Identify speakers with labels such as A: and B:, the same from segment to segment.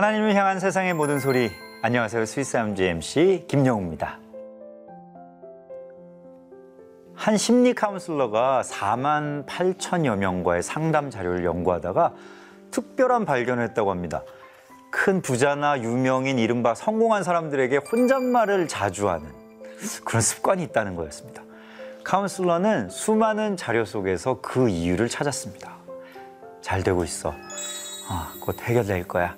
A: 하나님을 향한 세상의 모든 소리. 안녕하세요. 스위스 암지 MC 김영우입니다. 한 심리 카운슬러가 4만 8천여 명과의 상담 자료를 연구하다가 특별한 발견을 했다고 합니다. 큰 부자나 유명인, 이른바 성공한 사람들에게 혼잣말을 자주 하는 그런 습관이 있다는 거였습니다. 카운슬러는 수많은 자료 속에서 그 이유를 찾았습니다. 잘 되고 있어. 아, 곧 해결될 거야.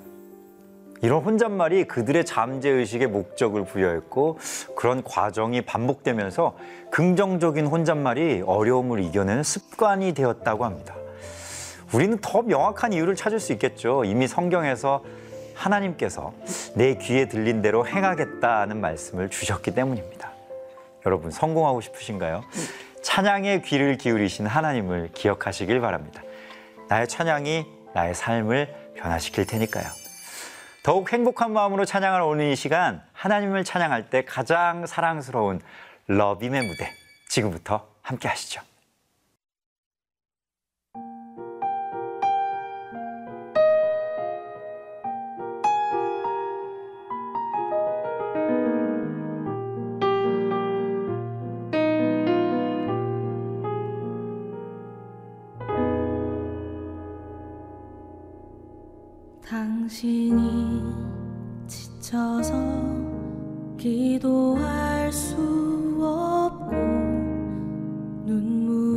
A: 이런 혼잣말이 그들의 잠재의식에 목적을 부여했고 그런 과정이 반복되면서 긍정적인 혼잣말이 어려움을 이겨내는 습관이 되었다고 합니다. 우리는 더 명확한 이유를 찾을 수 있겠죠. 이미 성경에서 하나님께서 내 귀에 들린 대로 행하겠다는 말씀을 주셨기 때문입니다. 여러분 성공하고 싶으신가요? 찬양의 귀를 기울이신 하나님을 기억하시길 바랍니다. 나의 찬양이 나의 삶을 변화시킬 테니까요. 더욱 행복한 마음으로 찬양을 오는 이 시간 하나님을 찬양할 때 가장 사랑스러운 러빔의 무대 지금부터 함께 하시죠.
B: moon.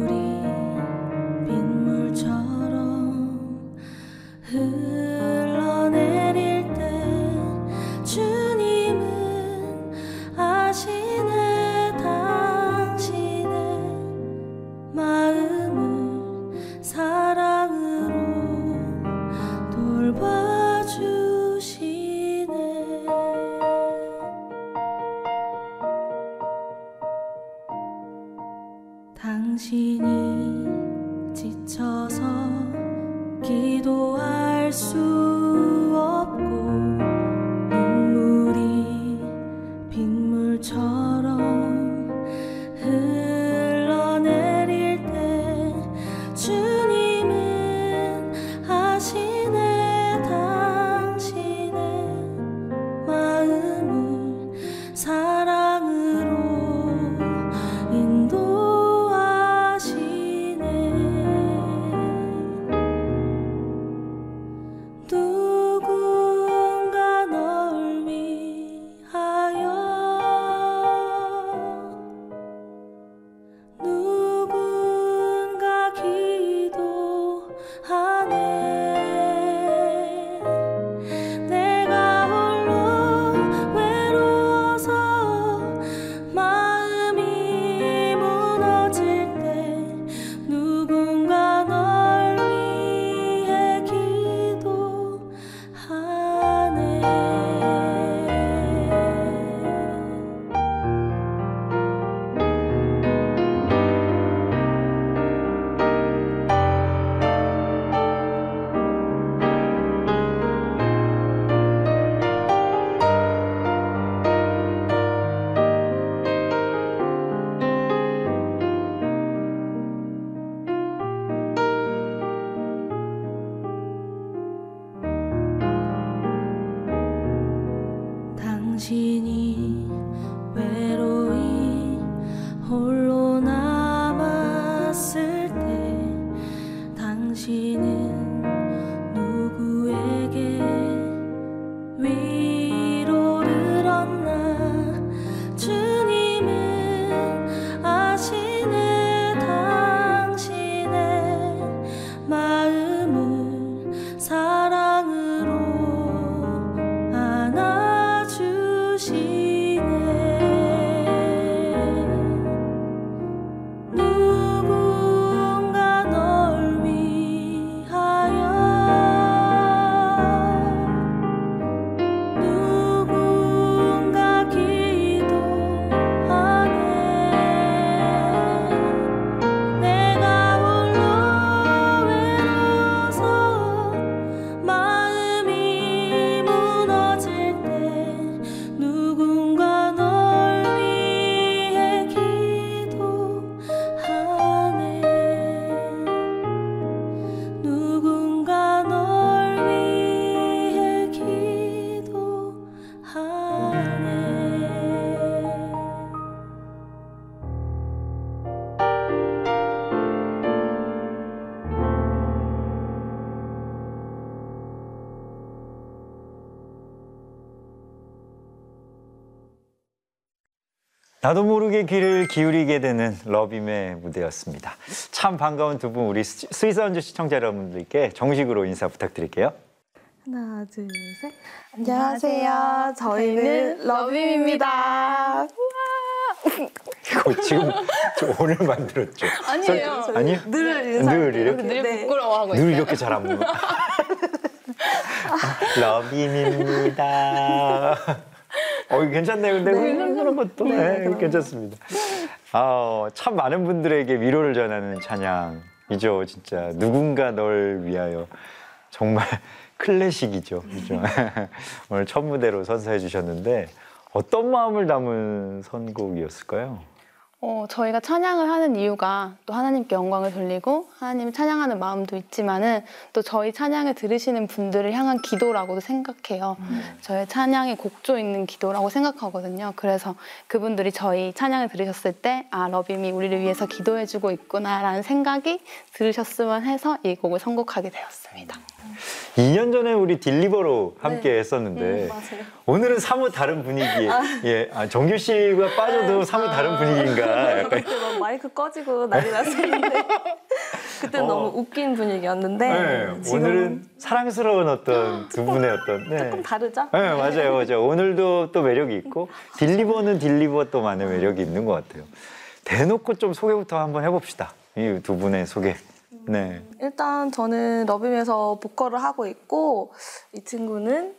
A: 나도 모르게 귀를 기울이게 되는 러빔의 무대였습니다. 참 반가운 두 분 우리 스- Sweet Sounds 시청자 여러분들께 정식으로 인사 부탁드릴게요.
B: 하나, 둘, 셋. 안녕하세요. 저희는 러빔입니다.
A: 이거 지금 저 오늘 만들었죠?
C: 아니에요.
A: 설- 아니요?
B: 늘 인사할게요.
A: 늘 이렇게?
C: 늘
B: 네.
C: 부끄러워하고
A: 늘
C: 있어요.
A: 이렇게 잘안 보면. 러빔입니다. 어, 이거 괜찮네요. 근데 그런 것도 네,
B: 그럼요.
A: 괜찮습니다. 아, 참 많은 분들에게 위로를 전하는 찬양이죠. 진짜 누군가 널 위하여 정말 클래식이죠. 그죠? 오늘 첫 무대로 선사해 주셨는데 어떤 마음을 담은 선곡이었을까요?
C: 어, 저희가 찬양을 하는 이유가 또 하나님께 영광을 돌리고 하나님 찬양하는 마음도 있지만은 또 저희 찬양을 들으시는 분들을 향한 기도라고도 생각해요. 저의 찬양이 곡조 있는 기도라고 생각하거든요. 그래서 그분들이 저희 찬양을 들으셨을 때 아, 러빔이 우리를 위해서 기도해주고 있구나라는 생각이 들으셨으면 해서 이 곡을 선곡하게 되었습니다.
A: 2년 전에 우리 딜리버로 함께 했었는데
B: 음.
A: 오늘은 사뭇 다른 분위기에 예, 아, 정규 씨가 빠져도 사뭇 다른 분위기인가 약간
B: 그때 막 마이크 꺼지고 난리 났었는데 그때는
A: 어.
B: 너무 웃긴 분위기였는데
A: 네,
B: 지금
A: 오늘은 사랑스러운 어떤 두 분의 어떤 네.
B: 조금 다르죠?
A: 네, 맞아요, 맞아요. 오늘도 또 매력이 있고 딜리버는 딜리버 또만의 매력이 있는 것 같아요. 대놓고 좀 소개부터 한번 해봅시다. 이 두 분의 소개. 네.
B: 일단 저는 러빔에서 보컬을 하고 있고 이 친구는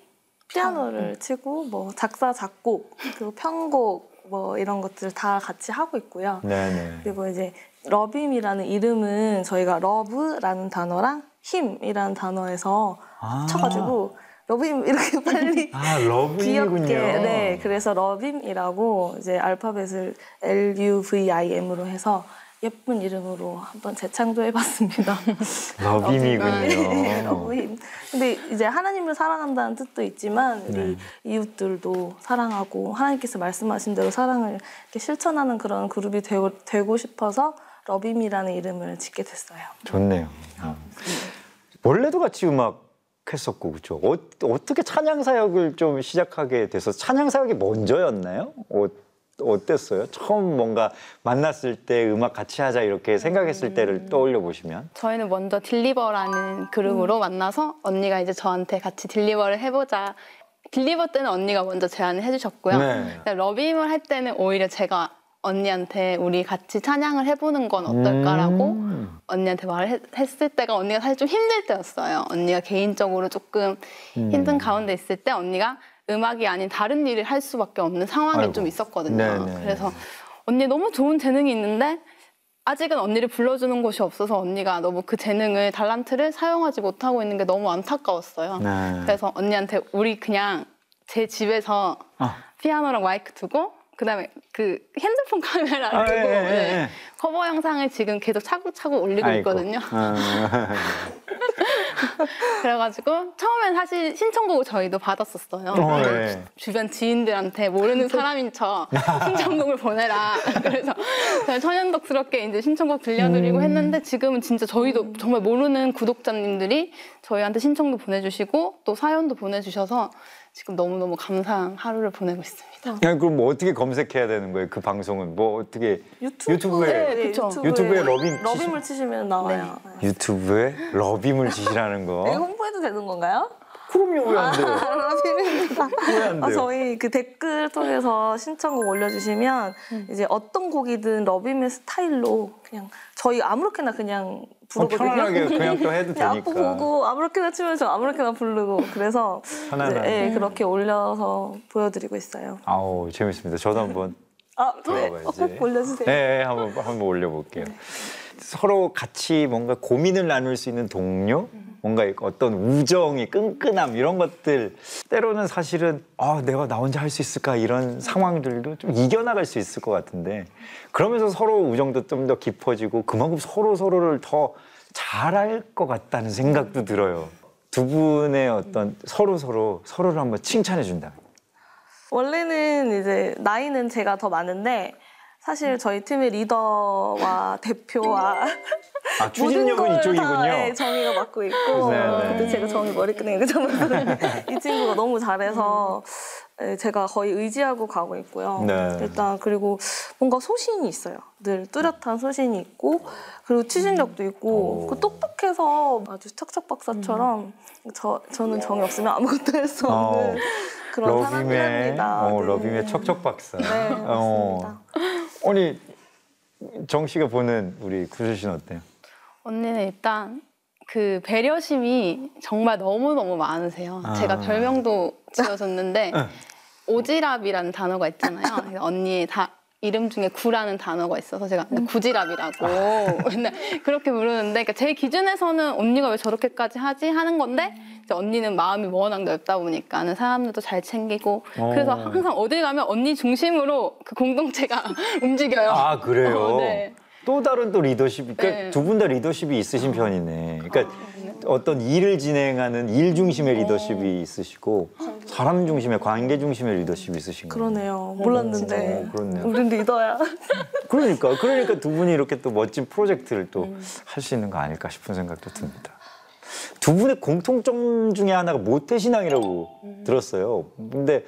B: 피아노를 치고 뭐 작사 작곡 그리고 편곡 뭐 이런 것들 다 같이 하고 있고요.
A: 네, 네.
B: 그리고 이제 러빔이라는 이름은 저희가 love라는 단어랑 him이라는 단어에서
A: 아.
B: 쳐가지고 러빔 이렇게 빨리
A: 아.
B: 귀엽게 네 그래서 러빔이라고 이제 알파벳을 L U V I M으로 해서 예쁜 이름으로 한번 재창조해봤습니다.
A: 러빔이군요.
B: love him. 근데 이제 하나님을 사랑한다는 뜻도 있지만 우리
A: 네.
B: 이웃들도 사랑하고 하나님께서 말씀하신 대로 사랑을 실천하는 그런 그룹이 되고, 되고 싶어서 러빔이라는 이름을 짓게 됐어요.
A: 좋네요. 어. 원래도 같이 음악 했었고 그죠? 어, 어떻게 찬양 사역을 좀 시작하게 돼서 찬양 사역이 먼저였나요? 어, 어땠어요? 처음 뭔가 만났을 때 음악 같이 하자 이렇게 생각했을 때를 떠올려 보시면
C: 저희는 먼저 딜리버라는 그룹으로 만나서 언니가 이제 저한테 같이 딜리버를 해보자. 딜리버 때는 언니가 먼저 제안을 해주셨고요.
A: 네.
C: 러빔을 할 때는 오히려 제가 언니한테 우리 같이 찬양을 해보는 건 어떨까라고
A: 음.
C: 언니한테 말을 했- 했을 때가 언니가 사실 좀 힘들 때였어요. 언니가 개인적으로 조금
A: 음.
C: 힘든 가운데 있을 때 언니가 음악이 아닌 다른 일을 할 수밖에 없는 상황이
A: 아이고.
C: 좀 있었거든요.
A: 네네.
C: 그래서 언니 너무 좋은 재능이 있는데 아직은 언니를 불러주는 곳이 없어서 언니가 너무 그 재능을 달란트를 사용하지 못하고 있는 게 너무 안타까웠어요.
A: 네.
C: 그래서 언니한테 우리 그냥 제 집에서
A: 아.
C: 피아노랑 마이크 두고 그다음에 그 핸드폰 카메라
A: 아, 예, 예, 예,
C: 네,
A: 예.
C: 커버 영상을 지금 계속 차곡차곡 올리고
A: 아이고.
C: 있거든요.
A: 어.
C: 그래가지고 처음엔 사실 신청곡을 저희도 받았었어요.
A: 어, 예.
C: 주 변 지인들한테 모르는 사람인 척 신청곡을 보내라. 그래서 그냥 천연덕스럽게 이제 신청곡
A: 음.
C: 들려드리고 했는데 지금은 진짜 저희도 정말 모르는 구독자님들이 저희한테 신청도 보내주시고 또 사연도 보내주셔서 지금 너무너무 감사한 하루를 보내고 있습니다.
A: 아니, 그럼 뭐 어떻게 검색해야 되는 거예요? 그 방송은 뭐 어떻게
B: 유튜브에,
A: 유튜브에
B: 네,
C: 그쵸.
A: 유튜브에 러빔
B: 러빔을 치시면 나와요. 네.
A: 유튜브에 러빔을 지시라는
B: 이거
A: 거?
B: 홍보해도 되는 건가요?
A: 그럼요 왜안 돼요? 왜안
B: 아,
A: 돼요?
B: 저희 그 댓글 통해서 신청곡 올려주시면
A: 음.
B: 이제 어떤 곡이든 러빔의 스타일로 그냥 저희 아무렇게나 그냥
A: 어,
B: 부르거든요.
A: 편안하게 그냥 또 해도 되니까.
B: 보고 아무렇게나 치면 저 아무렇게나 부르고 그래서 이제,
A: 편안하게.
B: 예, 그렇게 올려서 보여드리고 있어요.
A: 아우 재밌습니다. 저도 한번
B: 아, 네. 꼭 올려주세요.
A: 네, 한번 한번 올려볼게요. 서로 같이 뭔가 고민을 나눌 수 있는 동료, 뭔가 어떤 우정이 끈끈함 이런 것들 때로는 사실은 아 내가 나 혼자 할 수 있을까 이런 상황들도 좀 이겨나갈 수 있을 것 같은데 그러면서 서로 우정도 좀 더 깊어지고 그만큼 서로 서로를 더 잘할 것 같다는 생각도 들어요. 두 분의 어떤 서로 서로 서로를 한번 칭찬해 준다.
B: 원래는 이제 나이는 제가 더 많은데 사실 저희 팀의 리더와 대표와
A: 아 추진력은
B: 걸
A: 이쪽이군요.
B: 다, 네, 정의가 맡고 있고
A: 네, 네.
B: 그때 제가 정의 머리끈에 잡았는데 이 친구가 너무 잘해서 네, 제가 거의 의지하고 가고 있고요.
A: 네.
B: 일단 그리고 뭔가 소신이 있어요. 늘 뚜렷한 소신이 있고 그리고 추진력도 있고
A: 오.
B: 그 똑똑해서 아주 척척 박사처럼 저 저는 정이 없으면 아무것도 할수
A: 어.
B: 없는 그런
A: 러빔의
B: 사람이랍니다.
A: 어,
B: 네.
A: 러빔의 척척 박사.
B: 네,
A: 어.
B: 맞습니다.
A: 아니 정 씨가 보는 우리 구슬 씨는 어때요?
C: 언니는 일단 그 배려심이 정말 너무너무 많으세요.
A: 아.
C: 제가 별명도 지어줬는데
A: 응.
C: 오지랖이라는 단어가 있잖아요. 언니의 다 이름 중에 구라는 단어가 있어서 제가 구지랖이라고 맨날 그렇게 부르는데 그러니까 제 기준에서는 언니가 왜 저렇게까지 하지 하는 건데 언니는 마음이 워낙 넓다 보니까는 사람들도 잘 챙기고 그래서
A: 어.
C: 항상 어딜 가면 언니 중심으로 그 공동체가 움직여요.
A: 아 그래요?
C: 어, 네.
A: 또 다른 또 리더십, 그러니까
C: 네.
A: 두분 다 리더십이 있으신 편이네. 그러니까 어떤 일을 진행하는 일 중심의 리더십이 있으시고 사람 중심의 관계 중심의 리더십이 있으신 거예요.
B: 그러네요. 몰랐는데
A: 어, 그렇네요.
B: 우린 리더야.
A: 그러니까 그러니까 두 분이 이렇게 또 멋진 프로젝트를 또 할 수 있는 거 아닐까 싶은 생각도 듭니다. 두 분의 공통점 중에 하나가 모태 신앙이라고 들었어요. 근데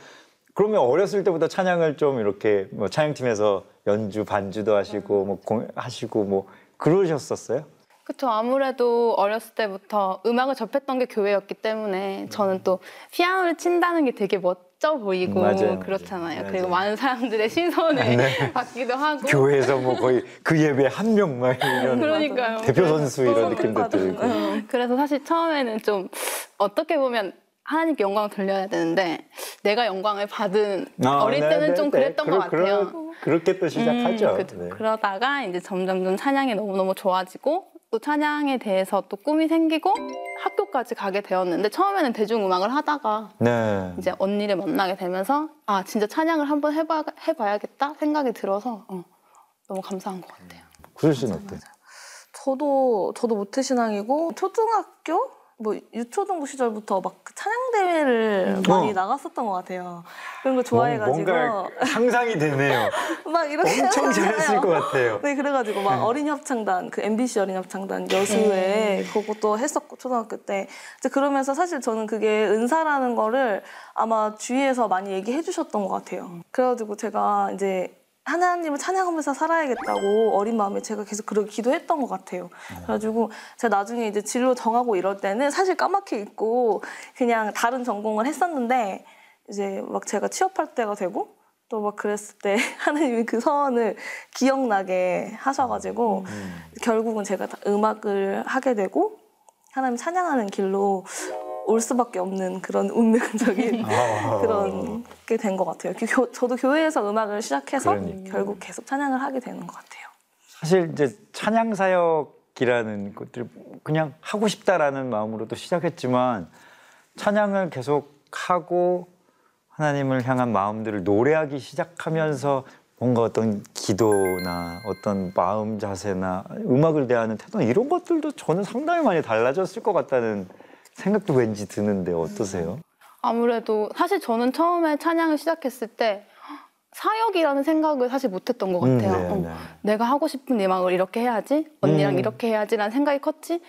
A: 그러면 어렸을 때부터 찬양을 좀 이렇게 뭐 찬양팀에서 연주 반주도 하시고 뭐 공, 하시고 뭐 그러셨었어요?
C: 그쵸. 아무래도 어렸을 때부터 음악을 접했던 게 교회였기 때문에 저는 또 피아노를 친다는 게 되게 멋져 보이고
A: 맞아요,
C: 그렇잖아요.
A: 맞아요.
C: 그리고 많은 사람들의 시선을 받기도 하고.
A: 교회에서 뭐 거의 그 예배 한 명만 이런
C: 그러니까요.
A: 대표 선수 이런 느낌도 들고.
B: 응.
C: 그래서 사실 처음에는 좀 어떻게 보면 하나님께 영광을 돌려야 되는데 내가 영광을 받은
A: 아,
C: 어릴
A: 네,
C: 때는
A: 네,
C: 좀
A: 네.
C: 그랬던
A: 그러-
C: 것 같아요.
A: 그러- 그렇게 또 시작하죠.
C: 음, 그죠.
A: 네.
C: 그러다가 이제 점점점 찬양이 너무너무 좋아지고 또 찬양에 대해서 또 꿈이 생기고 학교까지 가게 되었는데 처음에는 대중음악을 하다가
A: 네.
C: 이제 언니를 만나게 되면서 아 진짜 찬양을 한번 해봐, 해봐야겠다 생각이 들어서 어, 너무 감사한 것 같아요.
A: 구슬 씨는 어때요?
B: 저도 저도 모태 신앙이고 초등학교 뭐 유초등부 시절부터 막 그 찬양 대회를 많이
A: 어.
B: 나갔었던 것 같아요. 그런 거 좋아해가지고
A: 뭔가 상상이 되네요.
B: 막 이렇게
A: 엄청. 잘했을 것 같아요.
B: 네, 그래가지고 막 어린이 합창단, 그 MBC 어린이 합창단 여수에 그것도 했었고 초등학교 때. 이제 그러면서 사실 저는 그게 은사라는 거를 아마 주위에서 많이 얘기해 주셨던 것 같아요. 그래가지고 제가 이제 하나님을 찬양하면서 살아야겠다고 어린 마음에 제가 계속 그렇게 기도했던 것 같아요. 그래가지고 제가 나중에 이제 진로 정하고 이럴 때는 사실 까맣게 있고 그냥 다른 전공을 했었는데 이제 막 제가 취업할 때가 되고 또 막 그랬을 때 하나님이 그 서원을 기억나게 하셔가지고 결국은 제가 다 음악을 하게 되고 하나님 찬양하는 길로 올 수밖에 없는 그런 운명적인
A: 아.
B: 그런 게 된 것 같아요. 교- 저도 교회에서 음악을 시작해서
A: 그러니까.
B: 결국 계속 찬양을 하게 되는 것 같아요.
A: 사실 이제 찬양 사역이라는 것들 그냥 하고 싶다라는 마음으로도 시작했지만 찬양을 계속 하고 하나님을 향한 마음들을 노래하기 시작하면서 뭔가 어떤 기도나 어떤 마음 자세나 음악을 대하는 태도 이런 것들도 저는 상당히 많이 달라졌을 것 같다는 생각도 왠지 드는데 어떠세요?
C: 아무래도 사실 저는 처음에 찬양을 시작했을 때 사역이라는 생각을 사실 못했던 것
A: 음,
C: 같아요.
A: 네,
C: 어,
A: 네.
C: 내가 하고 싶은 음악을 이렇게 해야지, 언니랑
A: 음.
C: 이렇게 해야지라는 생각이 컸지.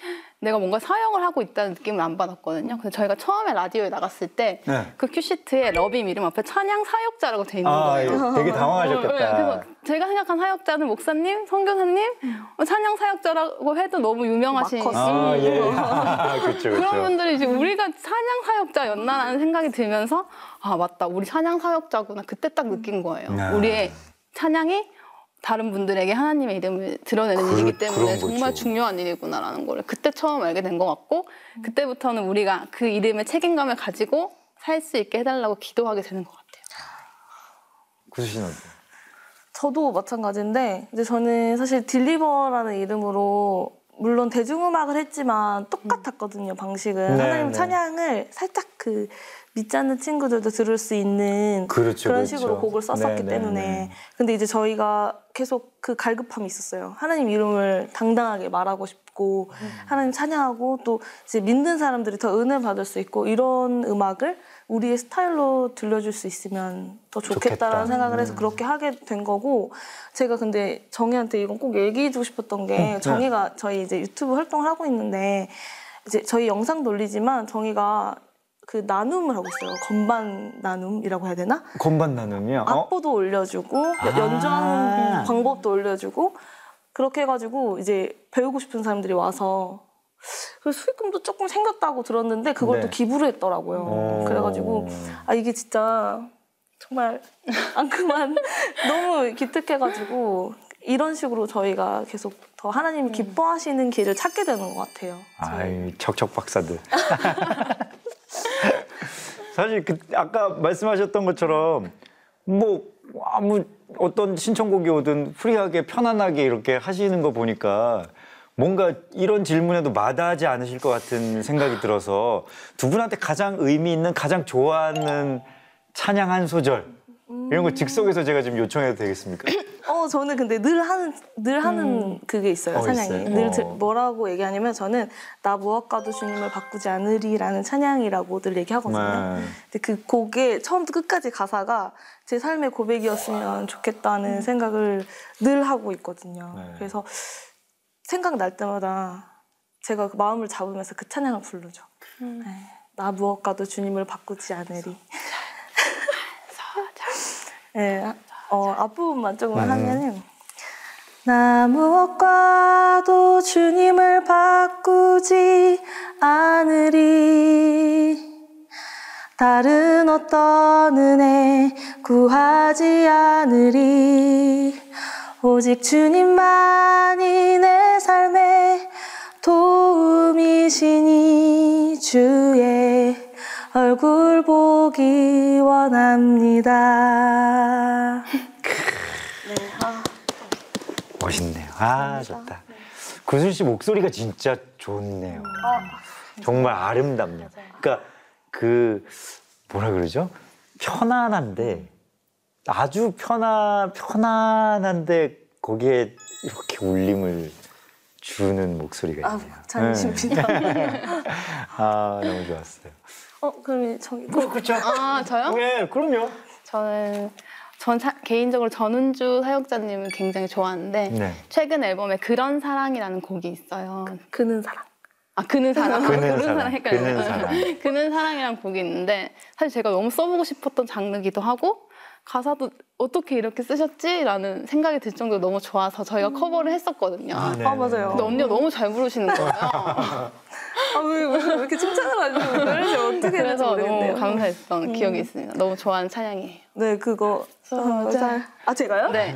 C: 내가 뭔가 사역을 하고 있다는 느낌을 안 받았거든요. 근데 저희가 처음에 라디오에 나갔을 때그
A: 네.
C: 큐시트에 러빔 이름 앞에 찬양 사역자라고 돼 있는
A: 아,
C: 거예요.
A: 예, 되게
C: 어, 네,
A: 당황하셨겠다.
C: 그래서 제가 생각한 사역자는 목사님, 선교사님, 어, 찬양 사역자라고 해도 너무 유명하신.
A: 아,
C: 음,
A: 예. 그렇죠,
C: 그런
A: 그렇죠.
C: 분들이 이제 우리가 찬양 사역자였나라는 생각이 들면서 아 맞다 우리 찬양 사역자구나 그때 딱 느낀 거예요.
A: 아.
C: 우리의 찬양이 다른 분들에게 하나님의 이름을 드러내는
A: 그-
C: 일이기 때문에
A: 그런
C: 정말
A: 거죠.
C: 중요한 일이구나라는 걸 그때 처음 알게 된 것 같고 그때부터는 우리가 그 이름의 책임감을 가지고 살 수 있게 해달라고 기도하게 되는 것 같아요.
A: 구수 씨는 어때요?
B: 저도 마찬가지인데 이제 저는 사실 딜리버라는 이름으로 물론 대중음악을 했지만 똑같았거든요 방식은
A: 네,
B: 하나님
A: 네.
B: 찬양을 살짝 그 믿지 않는 친구들도 들을 수 있는
A: 그렇죠,
B: 런
A: 그렇죠.
B: 식으로 곡을 썼었기
A: 네, 네,
B: 때문에
A: 네.
B: 근데 이제 저희가 계속 그 갈급함이 있었어요 하나님 이름을 당당하게 말하고 싶고
A: 음.
B: 하나님 찬양하고 또 이제 믿는 사람들이 더 은혜 받을 수 있고 이런 음악을 우리의 스타일로 들려줄 수 있으면 더 좋겠다라는
A: 좋겠다.
B: 생각을 해서
A: 음.
B: 그렇게 하게 된 거고 제가 근데 정희한테 이건 꼭 얘기해주고 싶었던 게
A: 네.
B: 정희가 저희 이제 유튜브 활동을 하고 있는데 이제 저희 영상 돌리지만 정희가 그 나눔을 하고 있어요. 건반 나눔이라고 해야 되나?
A: 건반 나눔이요? 어?
B: 악보도 올려주고 여-
A: 아.
B: 연주하는 방법도 올려주고 그렇게 해가지고 이제 배우고 싶은 사람들이 와서 그 수익금도 조금 생겼다고 들었는데 그걸
A: 네.
B: 또 기부를 했더라고요.
A: 오.
B: 그래가지고 아 이게 진짜 정말 앙큼한 너무 기특해가지고 이런 식으로 저희가 계속 더 하나님이 기뻐하시는 길을 찾게 되는 것 같아요.
A: 아이 척척 박사들. 사실 그 아까 말씀하셨던 것처럼 뭐 아무 어떤 신청곡이 오든 프리하게 편안하게 이렇게 하시는 거 보니까 뭔가 이런 질문에도 마다하지 않으실 것 같은 생각이 들어서 두 분한테 가장 의미 있는 가장 좋아하는 찬양 한 소절 이런 거 즉석에서 제가 좀 요청해도 되겠습니까?
B: 어 저는 근데 늘 하는 늘 하는 그게 있어요
A: 어,
B: 찬양이
A: 있어요?
B: 늘
A: 어.
B: 들- 뭐라고 얘기하냐면 저는 나 무엇과도 주님을 바꾸지 않으리라는 찬양이라고 늘 얘기하거든요.
A: 네.
B: 근데 그 곡의 처음부터 끝까지 가사가 제 삶의 고백이었으면 좋겠다는 생각을 늘 하고 있거든요.
A: 네.
B: 그래서 생각날 때마다 제가 그 마음을 잡으면서 그 찬양을 부르죠. 네. 나 무엇과도 주님을 바꾸지 않으리. 네, 어, 앞부분만 조금
A: 음.
B: 하면은 나 무엇과도 주님을 바꾸지 않으리 다른 어떤 은혜 구하지 않으리 오직 주님만이 내 삶의 도움이시니 주의 얼굴 보기 원합니다. 네, 아,
A: 멋있네요. 아 좋다. 구슬 씨 목소리가 진짜 좋네요. 정말 아름답네요. 그러니까 그 뭐라 그러죠? 편안한데 아주 편안 편안한데 거기에 이렇게 울림을 주는 목소리가
B: 아,
A: 있네요.
B: 잘하십니다.
A: 네. 아 너무 좋았어요.
B: 어, 그럼 저기
A: 그렇죠.
C: 아 저요?
A: 네, 그럼요.
C: 저는 전 사- 개인적으로 전은주 사역자님을 굉장히 좋아하는데
A: 네.
C: 최근 앨범에 그런 사랑이라는 곡이 있어요.
B: 그 는 사랑.
C: 아 그는 사랑,
A: 그는 사랑,
C: 헷갈려요.
A: 그는 사랑.
C: 그는 사랑이란 곡이 있는데 사실 제가 너무 써보고 싶었던 장르기도 하고 가사도 어떻게 이렇게 쓰셨지라는 생각이 들 정도로 너무 좋아서 저희가 커버를 했었거든요.
A: 네.
B: 아, 맞아요.
C: 근데 언니가 너무 잘 부르시는 거예요.
B: 아, 왜, 이렇게 칭찬을 하시는 거예요? 어떻게 해야 될지
C: 그래서
B: 모르겠네요.
C: 너무 감사했던 기억이 있습니다. 너무 좋아하는 찬양이에요.
B: 네, 그거.
C: 서로 잘-
B: 아, 제가요?
C: 네.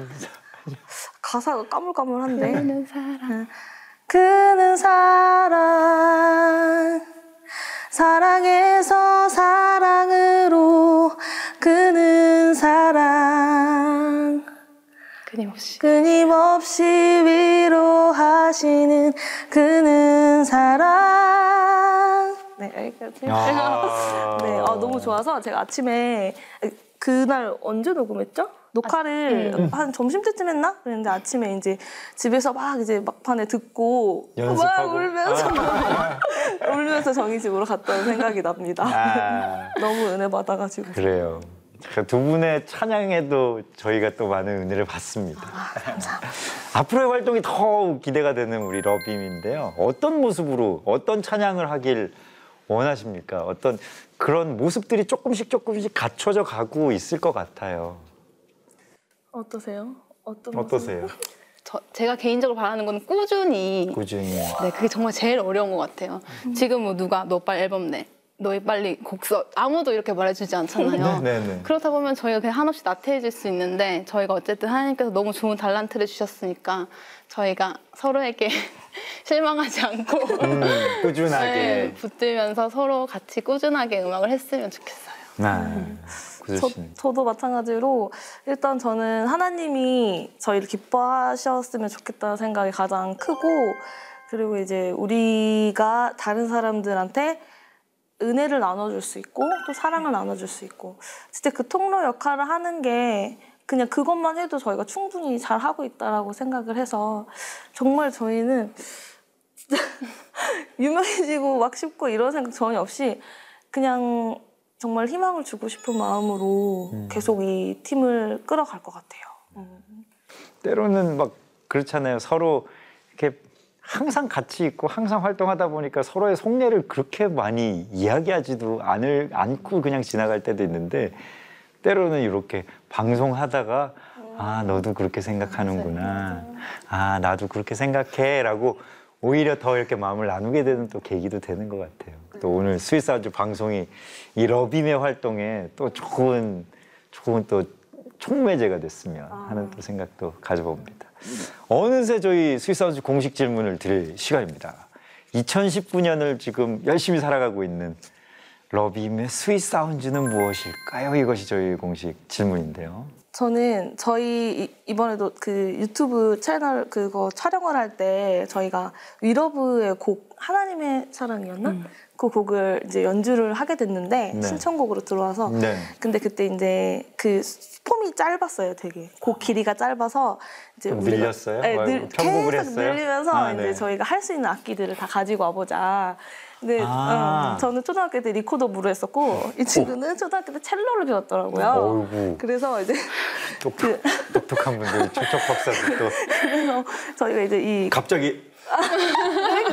B: 가사가 까물까물한데.
C: 그는 사랑.
B: 그는 사랑 사랑에서 사랑으로 그는 사랑
C: 끊임없이.
B: 끊임없이 위로하시는 그는 사랑 네 여기까지
A: 아.
B: 네, 아, 너무 좋아서 제가 아침에 그날 언제 녹음했죠? 녹화를 한 점심 때쯤 했나? 그랬는데 아침에 이제 집에서 막 이제 막판에 듣고
A: 연습하고?
B: 막 울면서 울면서 정희집으로 갔던 생각이 납니다.
A: 아.
B: 너무 은혜 받아가지고.
A: 그래요. 자, 두 분의 찬양에도 저희가 또 많은 은혜를 받습니다. 앞으로의 활동이 더욱 기대가 되는 우리 러빔인데요. 어떤 모습으로 어떤 찬양을 하길 원하십니까? 어떤 그런 모습들이 조금씩 조금씩 갖춰져 가고 있을 것 같아요.
B: 어떠세요? 어떤
A: 어떠세요?
C: 저, 제가 개인적으로 바라는 건 꾸준히
A: 꾸준히.
C: 네, 그게 정말 제일 어려운 것 같아요. 지금 뭐 누가 너 빨리 앨범 내, 너 빨리 곡 써, 아무도 이렇게 말해주지 않잖아요.
A: 네네.
C: 그렇다 보면 저희가 그냥 한없이 나태해질 수 있는데 저희가 어쨌든 하나님께서 너무 좋은 달란트를 주셨으니까 저희가 서로에게 실망하지 않고
A: 음,
C: 네,
A: 꾸준하게.
C: 붙들면서 서로 같이 꾸준하게 음악을 했으면 좋겠어요.
A: 네.
B: 저. 저도 마찬가지로 일단 저는 하나님이 저희를 기뻐하셨으면 좋겠다는 생각이 가장 크고 그리고 이제 우리가 다른 사람들한테 은혜를 나눠줄 수 있고 또 사랑을 나눠줄 수 있고 진짜 그 통로 역할을 하는 게 그냥 그것만 해도 저희가 충분히 잘 하고 있다라고 생각을 해서 정말 저희는 진짜 유명해지고 막 싶고 이런 생각 전혀 없이 그냥 정말 희망을 주고 싶은 마음으로 계속 이 팀을 끌어갈 것 같아요. 음.
A: 때로는 막 그렇잖아요. 서로 이렇게 항상 같이 있고 항상 활동하다 보니까 서로의 속내를 그렇게 많이 이야기하지도 않을 않고 그냥 지나갈 때도 있는데 때로는 이렇게 방송하다가 아 너도 그렇게 생각하는구나 아 나도 그렇게 생각해라고 오히려 더 이렇게 마음을 나누게 되는 또 계기도 되는 것 같아요. 또 오늘 스위스 아주 방송이 이 러빔의 활동에 또 좋은 좋은 또 촉매제가 됐으면 하는 또 생각도 가져봅니다. 어느새 저희 스위스 아주 공식 질문을 드릴 시간입니다. 2019년을 지금 열심히 살아가고 있는 러빔의 스위스 사운드는 무엇일까요? 이것이 저희 공식 질문인데요.
B: 저는 저희 이- 이번에도 그 유튜브 채널 그거 촬영을 할 때 저희가 위러브의 곡 하나님의 사랑이었나? 그 곡을 이제 연주를 하게 됐는데
A: 네.
B: 신청곡으로 들어와서
A: 네.
B: 근데 그때 이제 그 폼이 짧았어요, 되게 곡 길이가 짧아서 이제
A: 늘렸어요?
B: 네,
A: 뭐
B: 늘, 계속
A: 했어요?
B: 늘리면서
A: 아,
B: 이제
A: 네.
B: 저희가 할 수 있는 악기들을 다 가지고 와보자. 근데
A: 아.
B: 음, 저는 초등학교 때 리코더 부를 했었고 이 친구는 초등학교 때 첼로를 배웠더라고요.
A: 어이구
B: 그래서 이제
A: 똑똑,
B: 그
A: 똑똑한 분들 척척 박사들 또
B: 그래서 저희가 이제 이
A: 갑자기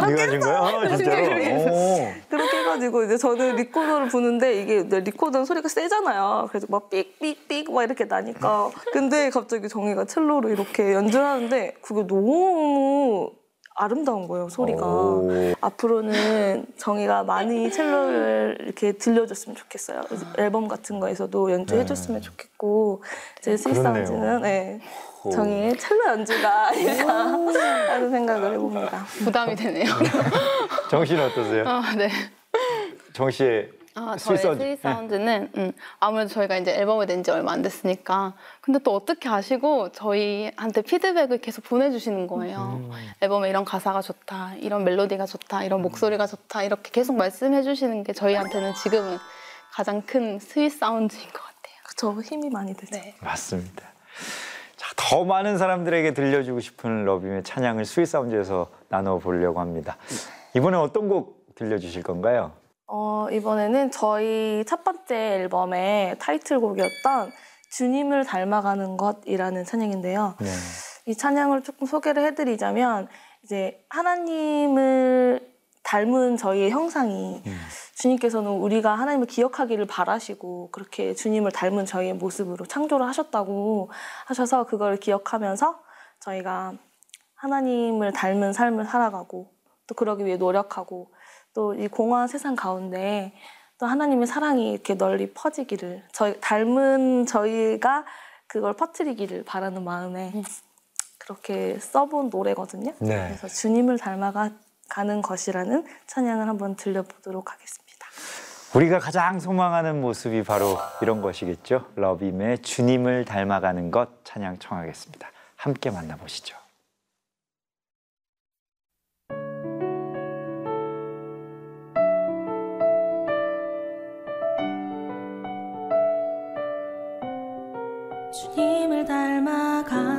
A: 네가 준 거야? 아, 진짜로? 오.
B: 그렇게 해가지고 이제 저는 리코더를 부는데 이게 내 리코더는 소리가 세잖아요. 그래서 막 삑삑삑 막 이렇게 나니까 근데 갑자기 정희가 첼로로 이렇게 연주를 하는데 그게 너무 아름다운 거예요 소리가.
A: 오.
B: 앞으로는 정희가 많이 첼로를 이렇게 들려줬으면 좋겠어요. 앨범 같은 거에서도 연주해줬으면 좋겠고 제 스위스사운즈는 네,
A: 오.
B: 정희의 첼로 연주가 아닐까 하는 생각을 해봅니다.
C: 부담이 되네요.
A: 정씨는 어떠세요?
C: 아, 네.
A: 정 씨의
C: 아, 저의 sweet sound. Sweet sound는 음, 아무래도 저희가 이제 앨범을 낸 지 얼마 안 됐으니까 근데 또 어떻게 아시고 저희한테 피드백을 계속 보내주시는 거예요. 앨범에 이런 가사가 좋다, 이런 멜로디가 좋다, 이런 목소리가 좋다 이렇게 계속 말씀해 주시는 게 저희한테는 지금은 가장 큰 스위 사운드인 것 같아요.
B: 그쵸 힘이 많이 되죠.
C: 네.
A: 맞습니다. 자, 더 많은 사람들에게 들려주고 싶은 러빔의 찬양을 스위스 사운드에서 나눠보려고 합니다. 이번에 어떤 곡 들려주실 건가요?
B: 어, 이번에는 저희 첫 번째 앨범의 타이틀곡이었던 주님을 닮아가는 것이라는 찬양인데요.
A: 네.
B: 이 찬양을 조금 소개를 해드리자면 이제 하나님을 닮은 저희의 형상이
A: 음.
B: 주님께서는 우리가 하나님을 기억하기를 바라시고 그렇게 주님을 닮은 저희의 모습으로 창조를 하셨다고 하셔서 그걸 기억하면서 저희가 하나님을 닮은 삶을 살아가고 또 그러기 위해 노력하고 또 이 공허한 세상 가운데 또 하나님의 사랑이 이렇게 널리 퍼지기를 저희 닮은 저희가 그걸 퍼뜨리기를 바라는 마음에 그렇게 써본 노래거든요.
A: 네.
B: 그래서 주님을 닮아가 가는 것이라는 찬양을 한번 들려보도록 하겠습니다.
A: 우리가 가장 소망하는 모습이 바로 이런 것이겠죠. 러빔의 주님을 닮아가는 것 찬양 청하겠습니다. 함께 만나보시죠.
D: 주님을 닮아가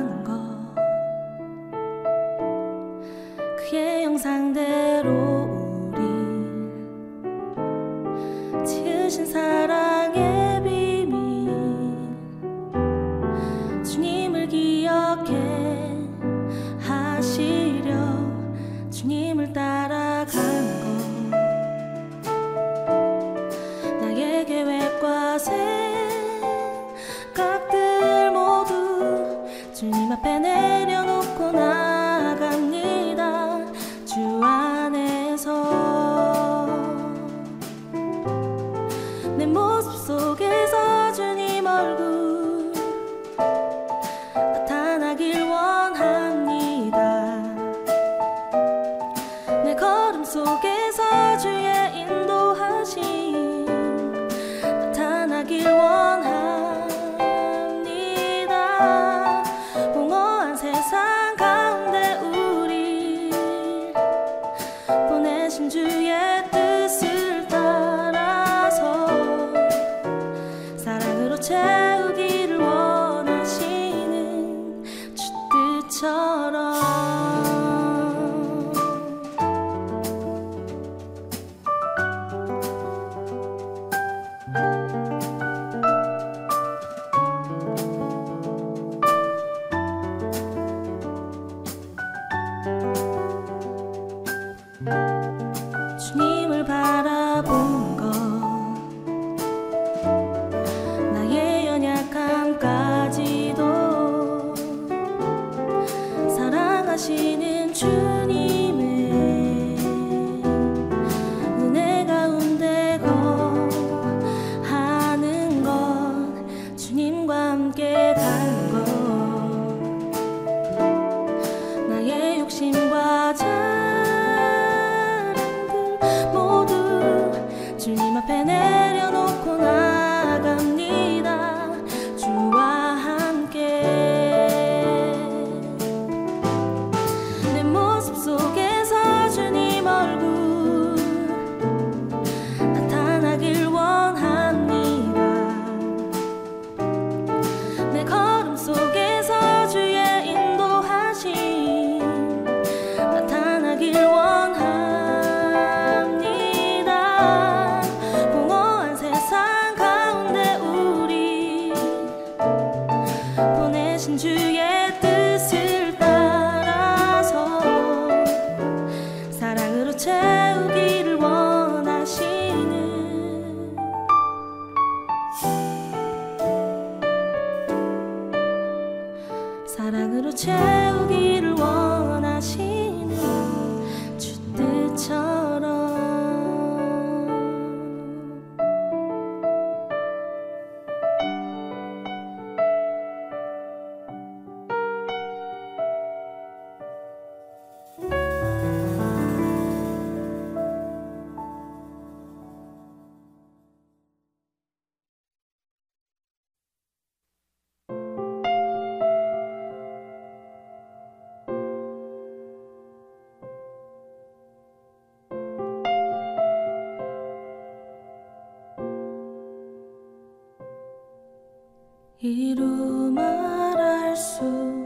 D: 이루 말할 수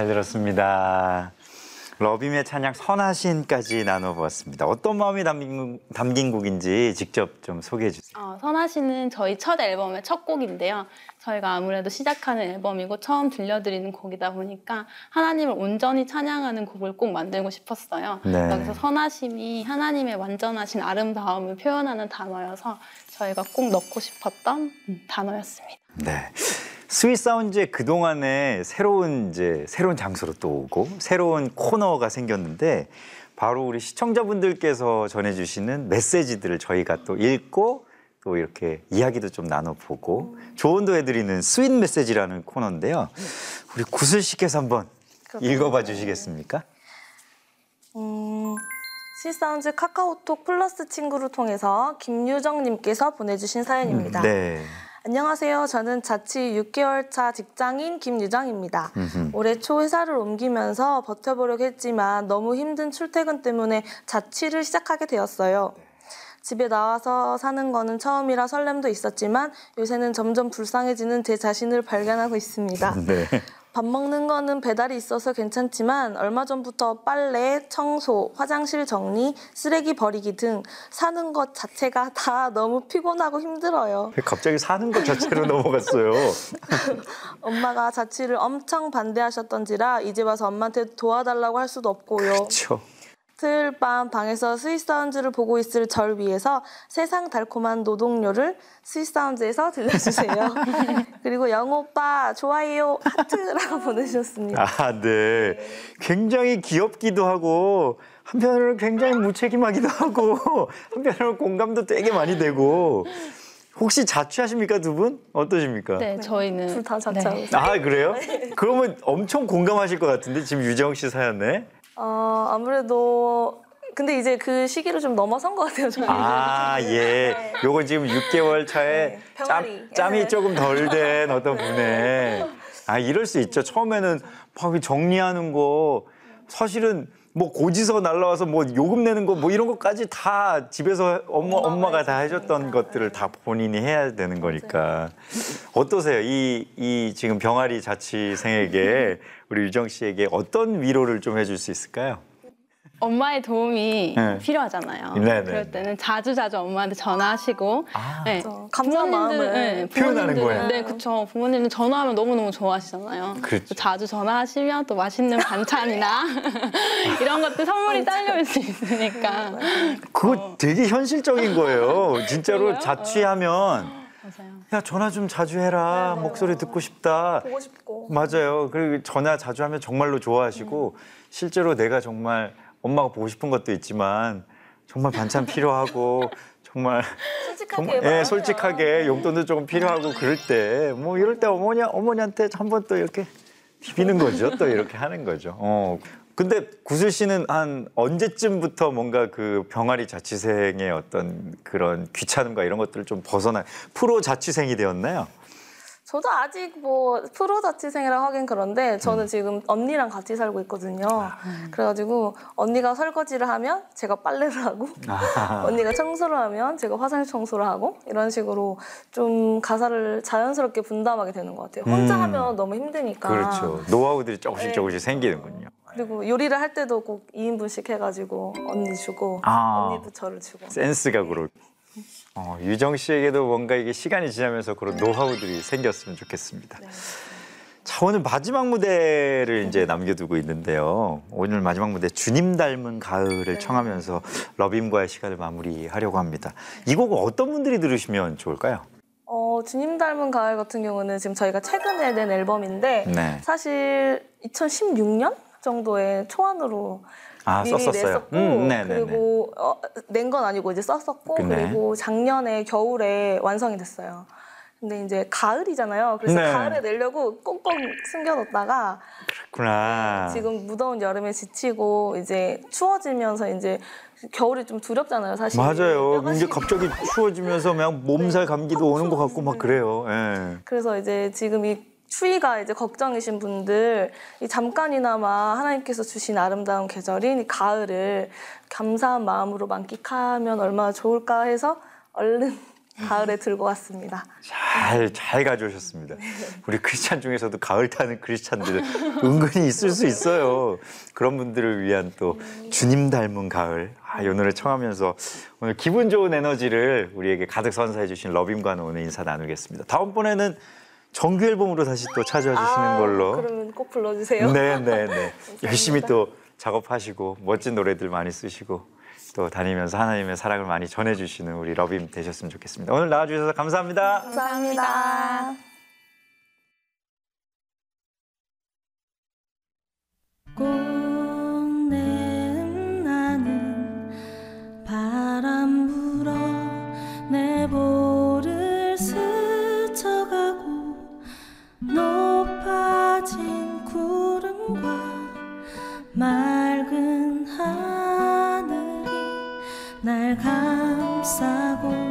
A: 잘 들었습니다. 러빔의 찬양 선하신까지 나눠보았습니다. 어떤 마음이 담긴, 담긴 곡인지 직접 좀 소개해 주세요.
C: 어, 선하시는 저희 첫 앨범의 첫 곡인데요. 저희가 아무래도 시작하는 앨범이고 처음 들려드리는 곡이다 보니까 하나님을 온전히 찬양하는 곡을 꼭 만들고 싶었어요.
A: 네.
C: 여기서 선하심이 하나님의 완전하신 아름다움을 표현하는 단어여서 저희가 꼭 넣고 싶었던 음, 단어였습니다.
A: 네. 스윗 사운즈의 그동안에 새로운 이제 새로운 장소로 또 오고 새로운 코너가 생겼는데 바로 우리 시청자분들께서 전해주시는 메시지들을 저희가 또 읽고 또 이렇게 이야기도 좀 나눠보고 조언도 해드리는 sweet 메시지라는 코너인데요. 우리 구슬 씨께서 한번 읽어봐 주시겠습니까?
B: 음, Sweet Sounds 카카오톡 플러스 친구를 통해서 김유정님께서 보내주신 사연입니다.
A: 네.
B: 안녕하세요. 저는 자취 6개월 차 직장인 김유정입니다.
A: 음흠.
B: 올해 초 회사를 옮기면서 버텨보려고 했지만 너무 힘든 출퇴근 때문에 자취를 시작하게 되었어요. 집에 나와서 사는 거는 처음이라 설렘도 있었지만 요새는 점점 불쌍해지는 제 자신을 발견하고 있습니다.
A: 네.
B: 밥 먹는 거는 배달이 있어서 괜찮지만 얼마 전부터 빨래, 청소, 화장실 정리, 쓰레기 버리기 등 사는 것 자체가 다 너무 피곤하고 힘들어요.
A: 갑자기 사는 것 자체로 넘어갔어요.
B: 엄마가 자취를 엄청 반대하셨던지라 이제 와서 엄마한테 도와달라고 할 수도 없고요.
A: 그렇죠.
B: 토요일 밤 방에서 스윗사운즈를 보고 있을 절 위해서 세상 달콤한 노동요를 스윗사운즈에서 들려주세요. 그리고 영오빠 좋아요 하트라고 보내주셨습니다.
A: 아, 네. 굉장히 귀엽기도 하고 한편으로는 굉장히 무책임하기도 하고 한편으로는 공감도 되게 많이 되고 혹시 자취하십니까 두 분? 어떠십니까?
C: 네, 저희는
B: 둘 다 자취하고
C: 네.
B: 있어요.
A: 아 그래요? 그러면 엄청 공감하실 것 같은데 지금 유정 씨 사연에
B: 어, 아무래도 근데 이제 그 시기를 좀 넘어선 것 같아요. 저희.
A: 아 예, 요거 지금 6개월 차에
B: 네,
A: 짬,
B: 병아리.
A: 짬이
B: 네.
A: 조금 덜 된 어떤 분의 아 이럴 수 있죠. 처음에는 막 정리하는 거 사실은 뭐 고지서 날라와서 뭐 요금 내는 거 뭐 이런 것까지 다 집에서 엄마 엄마가 다 해줬던 것들을 다 본인이 해야 되는 거니까 어떠세요? 이 이 지금 병아리 자취생에게 우리 유정 씨에게 어떤 위로를 좀 해줄 수 있을까요?
C: 엄마의 도움이
A: 네.
C: 필요하잖아요.
A: 네, 네.
C: 그럴 때는 자주 자주 엄마한테 전화하시고
A: 아.
C: 네.
B: 감사한
C: 부모님들-
B: 마음을
C: 네,
A: 표현하는 거예요.
C: 네, 그렇죠. 부모님은 전화하면 너무 너무 좋아하시잖아요.
A: 그렇죠.
C: 또 자주 전화하시면 또 맛있는 반찬이나 이런 것들 선물이 딸려올 수 있으니까
A: 그거 되게 현실적인 거예요. 진짜로? 자취하면
C: 맞아요.
A: 야 전화 좀 자주 해라 목소리 듣고 싶다.
B: 보고 싶고.
A: 맞아요. 그리고 전화 자주 하면 정말로 좋아하시고 실제로 내가 정말 엄마가 보고 싶은 것도 있지만 정말 반찬 필요하고 정말
B: 솔직하게
A: 예, 솔직하게 용돈도 조금 필요하고 그럴 때 뭐 이럴 때 어머니 어머니한테 한 번 또 이렇게 비비는 거죠. 또 이렇게 하는 거죠. 어. 근데 구슬 씨는 한 언제쯤부터 뭔가 그 병아리 자취생의 어떤 그런 귀찮음과 이런 것들을 좀 벗어나 프로 자취생이 되었나요?
B: 저도 아직 뭐 프로 자취생이라 하긴 그런데
A: 음.
B: 저는 지금 언니랑 같이 살고 있거든요.
A: 아.
B: 그래가지고 언니가 설거지를 하면 제가 빨래를 하고
A: 아.
B: 언니가 청소를 하면 제가 화장실 청소를 하고 이런 식으로 좀 가사를 자연스럽게 분담하게 되는 것 같아요. 혼자
A: 음.
B: 하면 너무 힘드니까.
A: 그렇죠. 노하우들이 조금씩
B: 네.
A: 조금씩 생기는군요.
B: 그리고 요리를 할 때도 꼭 2인분씩 해가지고 언니 주고
A: 아.
B: 언니도 저를 주고.
A: 센스가 그럴. 어, 유정 씨에게도 뭔가 이게 시간이 지나면서 그런 노하우들이 생겼으면 좋겠습니다.
B: 네.
A: 자 오늘 마지막 무대를 이제 남겨두고 있는데요. 오늘 마지막 무대 주님 닮은 가을을 청하면서 러빔과의 시간을 마무리하려고 합니다. 이 곡은 어떤 분들이 들으시면 좋을까요?
B: 어, 주님 닮은 가을 같은 경우는 지금 저희가 최근에 낸 앨범인데
A: 네.
B: 사실 2016년 정도에 초안으로
A: 아
B: 미리
A: 썼었어요.
B: 냈었고
A: 음, 네, 네, 네.
B: 그리고 어, 낸건 아니고 이제 썼었고
A: 네.
B: 그리고 작년에 겨울에 완성이 됐어요. 근데 이제 가을이잖아요. 그래서
A: 네.
B: 가을에 내려고 꽁꽁 숨겨뒀다가
A: 그렇구나.
B: 지금 무더운 여름에 지치고 이제 추워지면서 이제 겨울이 좀 두렵잖아요, 사실.
A: 맞아요. 이제
B: 시-
A: 갑자기 추워지면서 그냥 몸살 감기도 오는 것 같고 막 그래요. 예.
B: 그래서 이제 지금 이 추위가 이제 걱정이신 분들 이 잠깐이나마 하나님께서 주신 아름다운 계절인 이 가을을 감사한 마음으로 만끽하면 얼마나 좋을까 해서 얼른 가을에 들고 왔습니다.
A: 잘, 잘 가져오셨습니다. 우리 크리스찬 중에서도 가을 타는 크리스찬들 은근히 있을 수 있어요. 그런 분들을 위한 또 주님 닮은 가을. 아, 이 노래 청하면서 오늘 기분 좋은 에너지를 우리에게 가득 선사해 주신 러빔과는 오늘 인사 나누겠습니다. 다음번에는 정규 앨범으로 다시 또 찾아와 주시는
B: 아,
A: 걸로.
B: 그러면 꼭 불러주세요.
A: 네, 네, 네. 열심히 또 작업하시고 멋진 노래들 많이 쓰시고 또 다니면서 하나님의 사랑을 많이 전해주시는 우리 러빔 되셨으면 좋겠습니다. 오늘 나와주셔서 감사합니다.
B: 감사합니다.
D: 꽃내음 맑은 하늘이 날 감싸고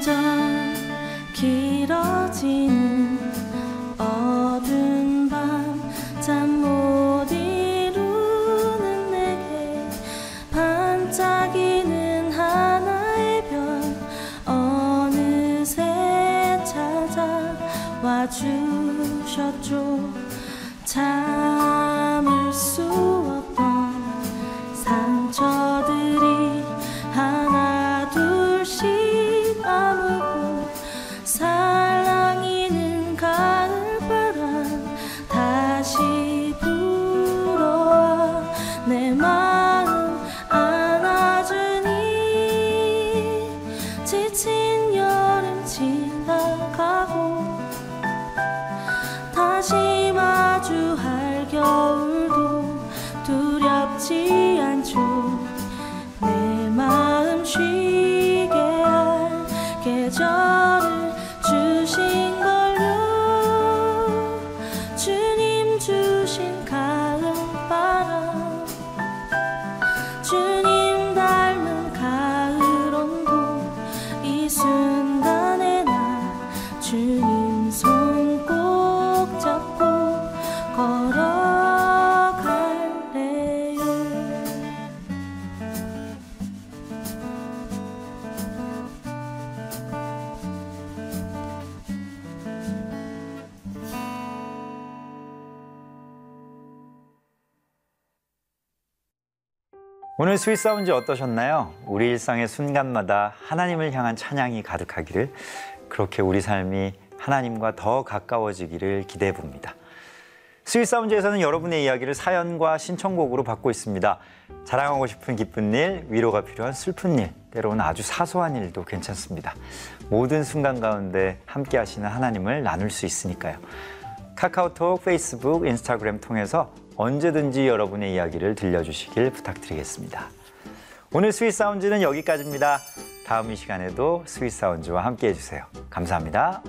D: 점점 길어지
A: 오늘 Sweet Sounds 어떠셨나요? 우리 일상의 순간마다 하나님을 향한 찬양이 가득하기를 그렇게 우리 삶이 하나님과 더 가까워지기를 기대해 봅니다. Sweet Sounds에서는 여러분의 이야기를 사연과 신청곡으로 받고 있습니다. 자랑하고 싶은 기쁜 일, 위로가 필요한 슬픈 일, 때로는 아주 사소한 일도 괜찮습니다. 모든 순간 가운데 함께 하시는 하나님을 나눌 수 있으니까요. 카카오톡, 페이스북, 인스타그램 통해서 언제든지 여러분의 이야기를 들려주시길 부탁드리겠습니다. 오늘 스윗 사운드는 여기까지입니다. 다음 이 시간에도 스윗 사운드와 함께 해주세요. 감사합니다.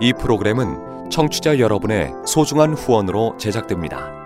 E: 이 프로그램은 청취자 여러분의 소중한 후원으로 제작됩니다.